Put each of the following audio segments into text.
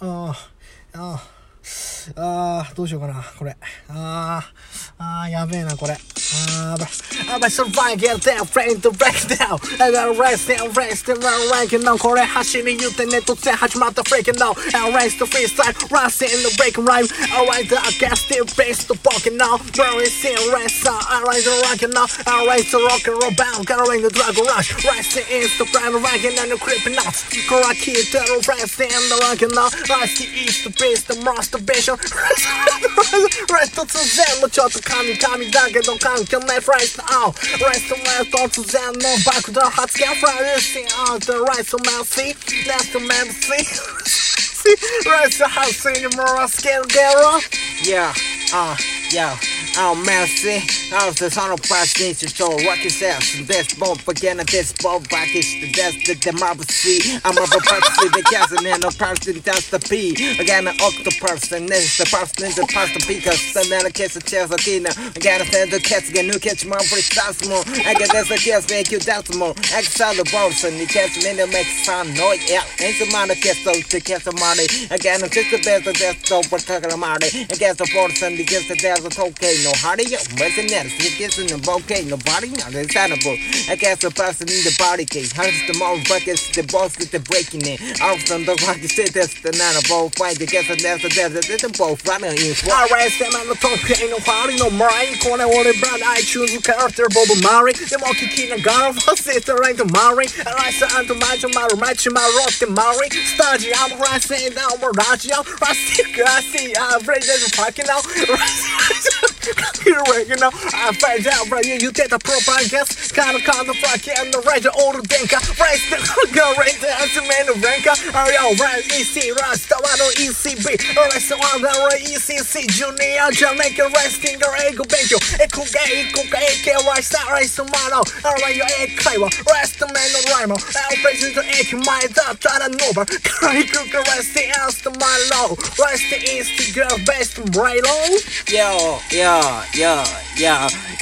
ああああどうしようかな、これ。ああ、ああ、やべえな、これ。I might survive, get there, friend, the wreck now. I gotta rest, and rest, and I'm ranking on Korea, Hashimi, you the net to say, Hashima, the freaking now. I raise the freestyle, rise in the breaking rhyme. I rise the against the base, to fucking out. Bro, it's in rest, I rise the rocking now. I rise to rock and roll bound, gotta ring the dragon rush. Rising is the brand, ranking and the creeping out. Koraki, the rest, and the rocking now. Rise the east, the base, the masturbation. Rest to the zen, the chop, the kami, kami, dagger, don't kami. だけど環境ないフライスのレストレスト突然の爆弾発言フライスティンアウトレストメルシーレストメルシーレストハウスにもらスケルゲロ Yeah, uh, yeah Oh mercy, I was the son of Christ needs to show rock yourself. This bomb again, this bomb back is the death the see. I'm a purposely the cousin and a person that's the P. Again, an octopus and this the person the past the because the man kiss a chest of dinner. Again, I said the cats get new catch my free stars more. I get this a kiss make you dance more. Exile the balls and you catch me to make some oh, noise. Yeah, ain't the that gets so to catch the money. Again, I'm just the best of that so for talking about it. Against the force and against the death of okay. No hardy, mercenaries, niggas in the bouquet, nobody understandable. I guess the person in the body case, how's the more buckets, the boss get the breaking it. Out from the rock, you say that's the nine of both fight, I guess that's the desert, it's the both running in. Alright, stand on the top, ain't no no mind, corner, all the brand, I choose a character, Bob Murray, the monkey king, a girl, sister, right to Murray, and I said, I'm to match my match my rock, the Murray, Stodgy, I'm rising down, we're Raji, I'm rusty, I see, I'm ready to fucking out. You're right, you know, I find out right here, you get the proper guess. Kinda call the fuck and the right all the dinka. Right, the go right there to man the ranker. Oh, yo, right, EC, Rasta, I don't ECB. Alright, so I'm the right ECC, Junior, Jamaica, resting, the ego, bank you. Echo gay, echo gay, echo, right, star, right, so mano. Alright, you ain't clever. Rest the man, the rhymer. I'll face into echo, my dad, try to know, but I cook a rest the ass to my low. Rest the east, the girl, best, right low. Yo, yo, yo, yo,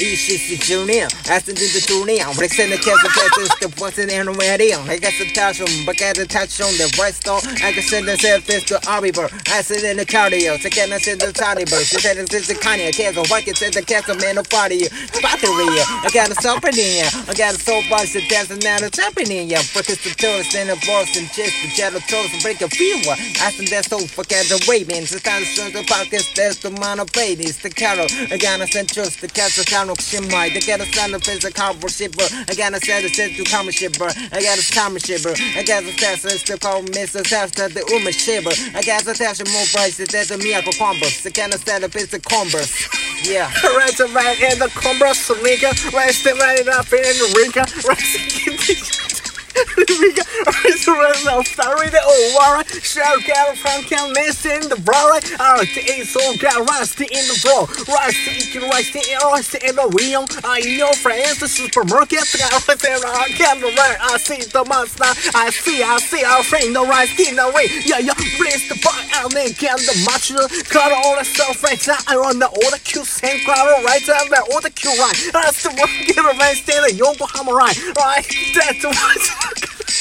ECC Junior, after the junior, Rex in the castle, the ones in the radio. I guess the touch on, but get the touch the right store. I can send the self this Arbor. I sit in the cardio, so can send the tiny bird? She the Kanye, castle, what can send the castle man of party. Battery, I got a something in I got a soul box dancing the jumping in ya. Breakfast the toast and the Boston chicks, the jello toast, break a fever. I that's so forget the waving. Sometimes the pockets, there's the man of babies, the carol. I got a send trust, the castle town of Shimai. They get a sound of face, a cardboard shipper. I a of set to come shipper. I got a time shipper. I got a test, it's the call Mr. Tester, the Uma shipper. I got a test more price, there's a miracle combos. I got a set of it's a combos. Yeah. The man in the Combros, Rica. Rest the man up in the Rica. Rest Rica. Owara. Shell cat from can listen the brother. The ace all got rusty in the bro. Rusty, can rusty in rusty in the wheel. I your friends, the supermarket. I can't run. I see the monster. I see, I see our friend, the rusty in the way. Yeah, yeah, bless the out there, get the match. Cut all the stuff right now. I run the order Q same crowd right down there, order Q right. That's the one, get a man stay the Yokohama right. Right, that's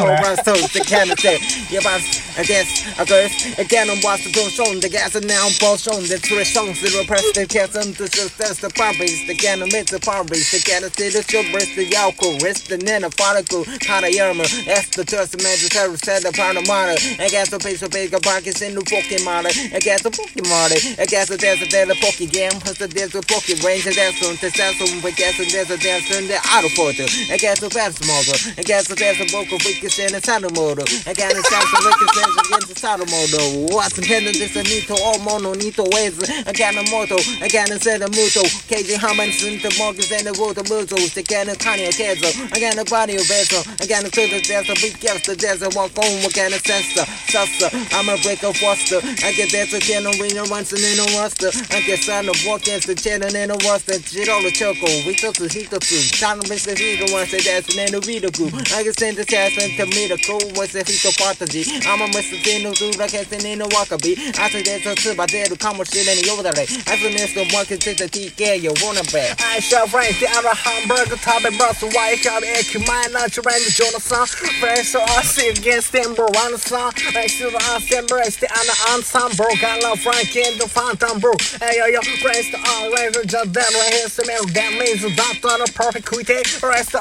それ so the candidate. Yeah, but I guess I guess again on what's the shown the gas and now both shown the three songs the repress the and the that's the properties the can admit the properties the can see the sugar the yauko rest the nana particle kind of yarmer that's the testament the terror said the part of monitor I guess the piece of big pockets in the pocket monitor I guess the pocket monitor I guess the a there's a pocket game plus the there's a pocket range and that's on the sense of I guess there's a dance in the auto photo I guess the fast smoker I guess there's a vocal the sound motor I got a sound of wicked in against the saddle model. What's intended is a nito or mono nito ways. I got a moto, I got a set of muto. KJ Hammons in the and the water mutos. The can of Kanye Kezo. I got a body of vessel. I got a soda there's a big gas the desert walk home. I got a sensor. Sassa. I'm a breaker foster. I get that's a channel winner once and then a roster. I get son of walk as the channel and a roster. Jiro the choco. We took the hito too. Time to miss the hito once and that's an end of video group. I can send the chest into the cool was a hito party. I'm a Mr. Dino do like a thing in a wakabi. I think that's a tip. I did to come with shit in the other day. I think it's the one can take TK. You wanna bet. I shall rank the other hamburger top and bust white shall be a mine not to rank the Jonathan. Fresh so I see against them, bro. On the sun, I still on them, brace the other ensemble. Got love Frank in the phantom, bro. Hey, yo, yo, the all razor, just them right here. Some man, that means that's not a perfect quite. Rest the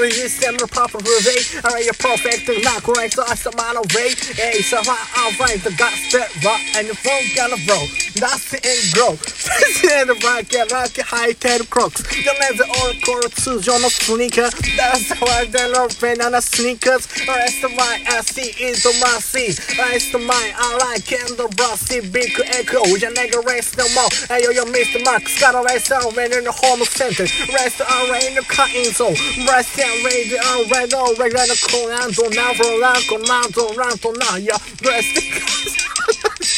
resist them, the proper review. Alright, you're perfect, not correct, so I some man of rate. Hey, so I, I'll the got step rock and your phone gonna roll. That's the end grow. Sen the rock and rock high tail crooks. The lens all core to John of sneaker. That's why they on the sneakers. Rest of my SC is the my C. Rest of my I like and the brassy big echo. You nigga rest no more. Hey yo yo Mr. Max Mark Scott rest out when in the home center. Rest right in the cutting zone. Rest and ready all right all right in the cool and do now for rock on now do round to now. Yeah, rest.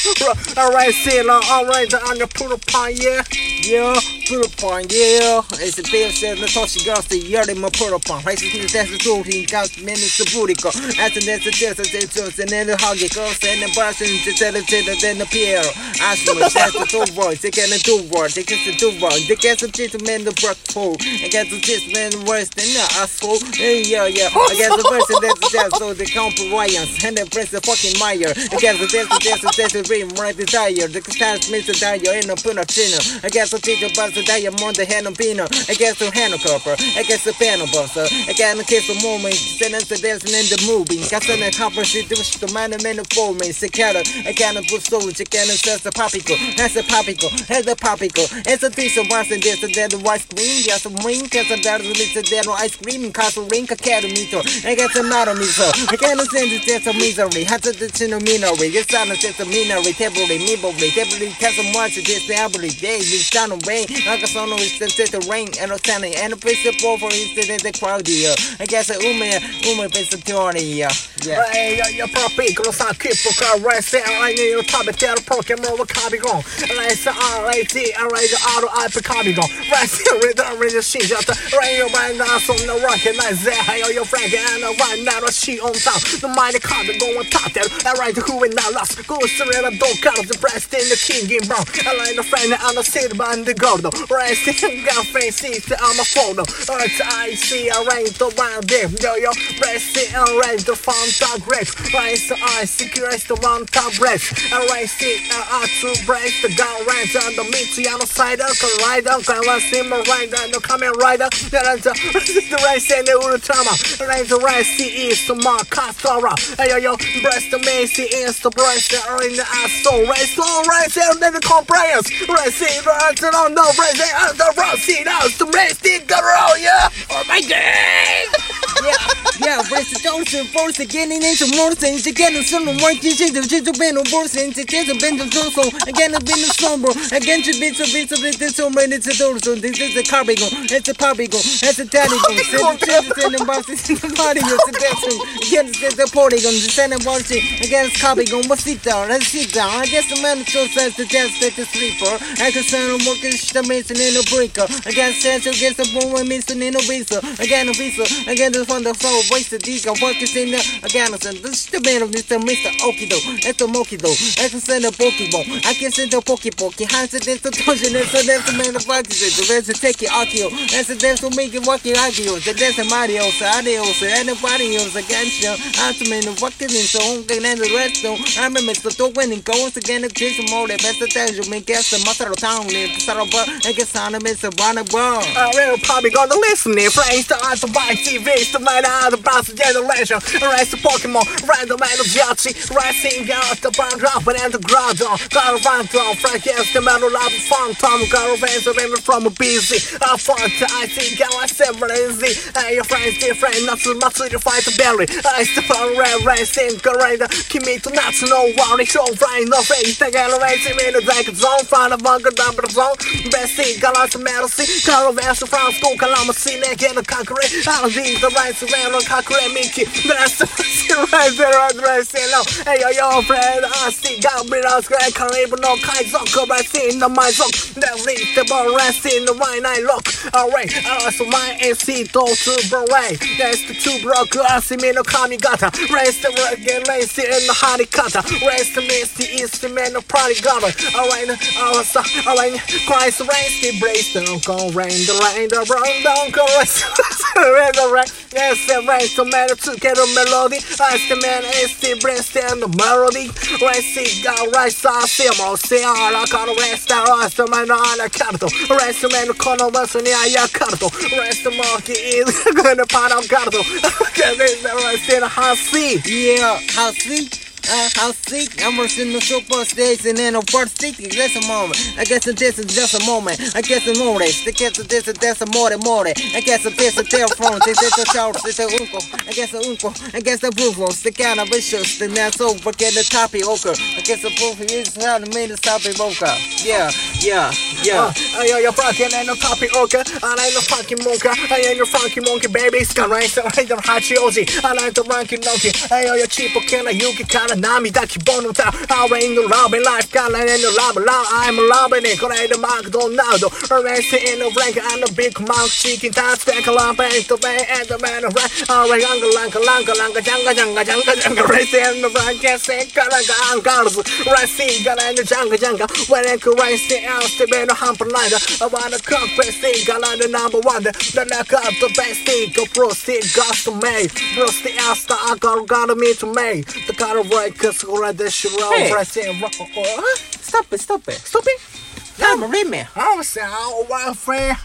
Alright, see uh, alright, I'm gonna put upon yeah. Yeah, put upon, yeah. It's a bit said the toshi gas the yard my put upon. Right, since that's the he got minutes of booty go. After that's the test, it's just and then the huggy girls and the bus and the to then the pier. Should have said the two words, they can do words, they the two words, they get the gentleman the brook pole. I get the gentleman worse than the asshole. Yeah, yeah, I guess the person that's the so the compliance and then press the fucking mire. I guess the death, the death, the the dream, right desire. The catastrophe, Mr. Dyer, in a put a chinner. I guess the teacher bust the diamond, the hand of pino. I guess the hand copper. I guess the piano buster. I got a kiss the moment. Sentence the dancing in the movie. Got some accomplishment. It was the man of men for me. Cicada. I a good soul. And says the popico. That's the popico. That's the popico. It's a decent once and this and the white screen. Yes, some ring. Cause I'm down to the dead ice cream. Castle ring. Academy tour. I got some out of me so. I can't send it. That's a misery. To the chin of minery. It's not a sense of minery. Tebly, nibly. Tebly. Tell some watch it. This every day. Down rain. Like a sono is the rain and a sunny and a of over instead of the crowd here. I guess a ume ume piece of teory. Yeah. Hey, I need to. The of last. Go to the dog cut of the breast in the king in brown. I like the friend and the city band the gordo. Rest in got face seats I'm a photo. It's I see I rain the round there. Yo, yo, rest it and raise the fun top grip. Rise the eye, secure the one top breath. And raise it and out to brace the gun range on the meat on the side of the rider. Can I see my rider and the coming rider? Then I the race and the ultrama. Raise the race, is the mark, Castora. Hey, yo, yo, breast the Macy is the breast that are ass. So race, so race, and then the comprehends. Race it, race it on the race, and the rusty now, the race, the girl, yeah. Oh my god. Yeah, yeah, Brace Johnson, force getting into more things. Again, some more teaching the to been on board since it is a bend of Johnson. Again, I've been a slumber. Again, to bits of bits of it. There's so many to do. So this is a carbigo. It's a parbigo. It's a tadigo. It's a in the box. It's in the body. It's a dancing. Again, it's a polygon. The sand and watching. Again, it's carbigo. But sit down. Let's sit down. I guess the man so says the dance that the sleeper. I can send him working. The mason in a breaker. Again, says against the boom and missing in a visa. Again, a visa. Again, the fun the soul. Wasted these. I'm working in the again. This is the man of Mr. Mr. Okido. It's a Mokido. It's a send a Pokemon. I can send a Pokepoke. Hands it into Toshin. It's a dance man of Vakis. There's a take it Akio. That's a dance to make it walking Akio. The dance of Mario. Adios. Anybody else against you. I'm to man of Vakis. So I'm going to the redstone. I remember Mr. To winning. Goes again. It's Jason Mole. Best of times you make guess the mother of town. It's a but I guess on a Mr. Bonner Bar. I will probably gonna listen if I start to buy TV, the right out the boss generation. Race the Pokemon, random energy, rising out the back up and the a run down, Frank yes, the metal love fun. Tom got a fans of him from busy. I fun I think I several easy. Hey, your friends, friend, not too much to fight the berry. I step on red, racing, correct. Kimi to know what they show, right? No face, got a race in the a zone, find a bunker the zone. Best thing, of a vest from school, Kalama, see, neck and a concrete. I don't think the right around on Mickey. That's the right there, right there, say no. Hey, yo, yo, friend, I see, got me lost, great, can't even know, kind of, come back, see, in the my zone. That leads the ball, rest in the right night look. Alright, I also my MC, go to Broadway. That's the two broke, I see me no Kamigata. Raise the again, lazy in the cutter. Raise the misty, east the man, the party gunner. Alright, alright, alright, Christ, raise the brace, don't go rain, the rain, the rain, don't go. Rain, the rain, yes, to get a melody. I the man, is the melody. Raise the guy, right, I see I'll see all I got rest, I lost the man on a capital. The man, corner, was the eye, capital. The monkey, is gonna part of capital. Okay, this is the rest in seat. Yeah, how Uh, how see? I'm rushing the super station and a first seat. That's a moment. I guess this is just a moment. I guess a more. I guess this is that's a more more. I guess this is their phone. This is a shower. This is uncle. I guess a uncle. I guess the proof was the kind of vicious. Then that's over. Get the toppy ochre. I guess the proof is how to make the toppy ochre. Yeah, yeah, yeah. Uh, yo, yo, fucking ain't no copy orca. I ain't no fucking monka. I ain't no funky monkey, baby. Sky so I ain't no Hachioji. I like the ranking donkey. Hey, yo, yo, cheap, okay, like you can kind of nami, that keep on the town. I ain't no robbing life, got like in the love, love. I'm robbing it. Gonna the McDonald. Arrested in the rank and the big mouth, chicken, time, stack a lump, and the man, and the man, right? Alright, unga, lanka, lanka, lanka, janga, janga, janga, janga, race in the yes, and kalanga, angaras. Racing, got in the janga, janga. When I could race the else, the man, hump line. I wanna come best thing, got on the number one. The neck up the best thing, go pro stick, got to me. Bruce the ass, I got me to me. The car right, cause at the show, Hey. racing, rock. Stop it, stop it. Stop it. Come, read me. I was out, wild friend.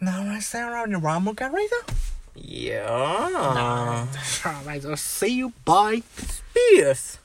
Now I sound around the Ramo Garrido. Yeah. Alright, I'll see you. Bye. Spears.